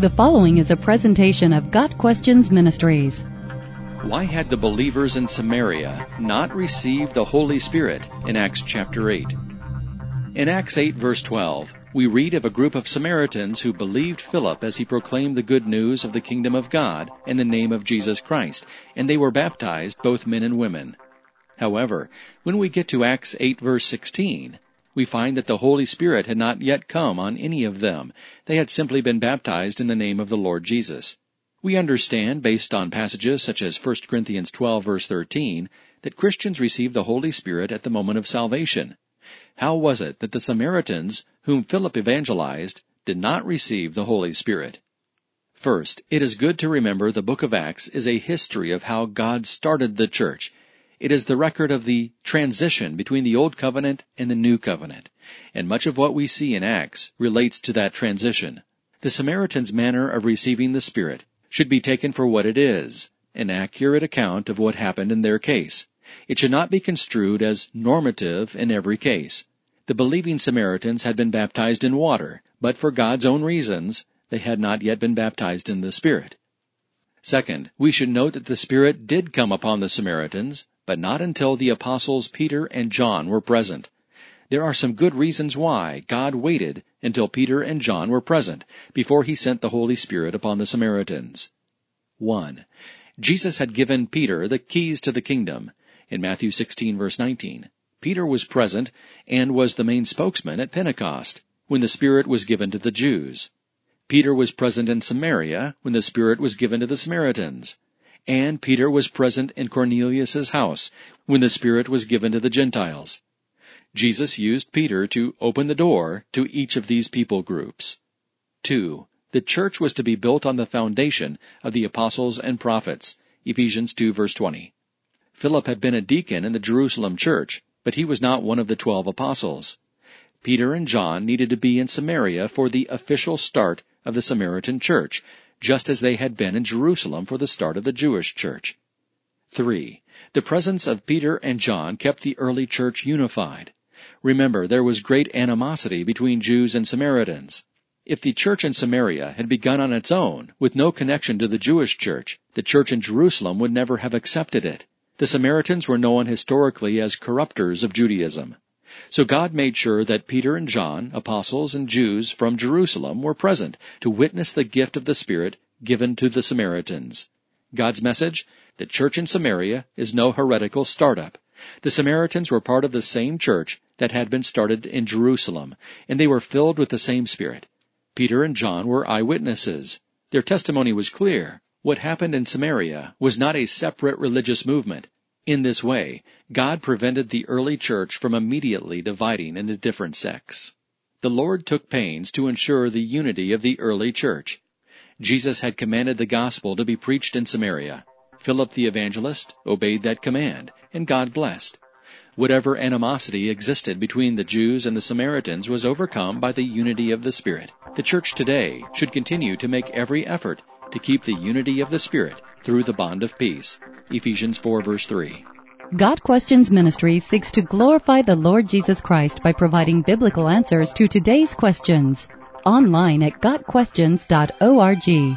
The following is a presentation of Got Questions Ministries. Why had the believers in Samaria not received the Holy Spirit in Acts chapter 8? In Acts 8 verse 12, we read of a group of Samaritans who believed Philip as he proclaimed the good news of the kingdom of God in the name of Jesus Christ, and they were baptized, both men and women. However, when we get to Acts 8 verse 16, we find that the Holy Spirit had not yet come on any of them. They had simply been baptized in the name of the Lord Jesus. We understand, based on passages such as 1 Corinthians 12 verse 13, that Christians receive the Holy Spirit at the moment of salvation. How was it that the Samaritans, whom Philip evangelized, did not receive the Holy Spirit? First, it is good to remember the book of Acts is a history of how God started the church it is the record of the transition between the Old Covenant and the New Covenant, and much of what we see in Acts relates to that transition. The Samaritans' manner of receiving the Spirit should be taken for what it is, an accurate account of what happened in their case. It should not be construed as normative in every case. The believing Samaritans had been baptized in water, but for God's own reasons, they had not yet been baptized in the Spirit. Second, we should note that the Spirit did come upon the Samaritans, but not until the apostles Peter and John were present. There are some good reasons why God waited until Peter and John were present before he sent the Holy Spirit upon the Samaritans. 1. Jesus had given Peter the keys to the kingdom. In Matthew 16 verse 19, Peter was present and was the main spokesman at Pentecost when the Spirit was given to the Jews. Peter was present in Samaria when the Spirit was given to the Samaritans and Peter was present in Cornelius's house when the Spirit was given to the Gentiles. Jesus used Peter to open the door to each of these people groups. 2. The church was to be built on the foundation of the apostles and prophets. Ephesians 2 verse 20. Philip had been a deacon in the Jerusalem church, but he was not one of the twelve apostles. Peter and John needed to be in Samaria for the official start of the Samaritan church, just as they had been in Jerusalem for the start of the Jewish church. 3. The presence of Peter and John kept the early church unified. Remember, there was great animosity between Jews and Samaritans. If the church in Samaria had begun on its own, with no connection to the Jewish church, the church in Jerusalem would never have accepted it. The Samaritans were known historically as corruptors of Judaism. So God made sure that Peter and John, apostles and Jews from Jerusalem, were present to witness the gift of the Spirit given to the Samaritans. God's message? The church in Samaria is no heretical startup. The Samaritans were part of the same church that had been started in Jerusalem, and they were filled with the same Spirit. Peter and John were eyewitnesses. Their testimony was clear. What happened in Samaria was not a separate religious movement. In this way, God prevented the early church from immediately dividing into different sects. The Lord took pains to ensure the unity of the early church. Jesus had commanded the gospel to be preached in Samaria. Philip the evangelist obeyed that command, and God blessed. Whatever animosity existed between the Jews and the Samaritans was overcome by the unity of the Spirit. The church today should continue to make every effort to keep the unity of the Spirit through the bond of peace. Ephesians 4 verse 3. Got Questions Ministry seeks to glorify the Lord Jesus Christ by providing biblical answers to today's questions. Online at GotQuestions.org.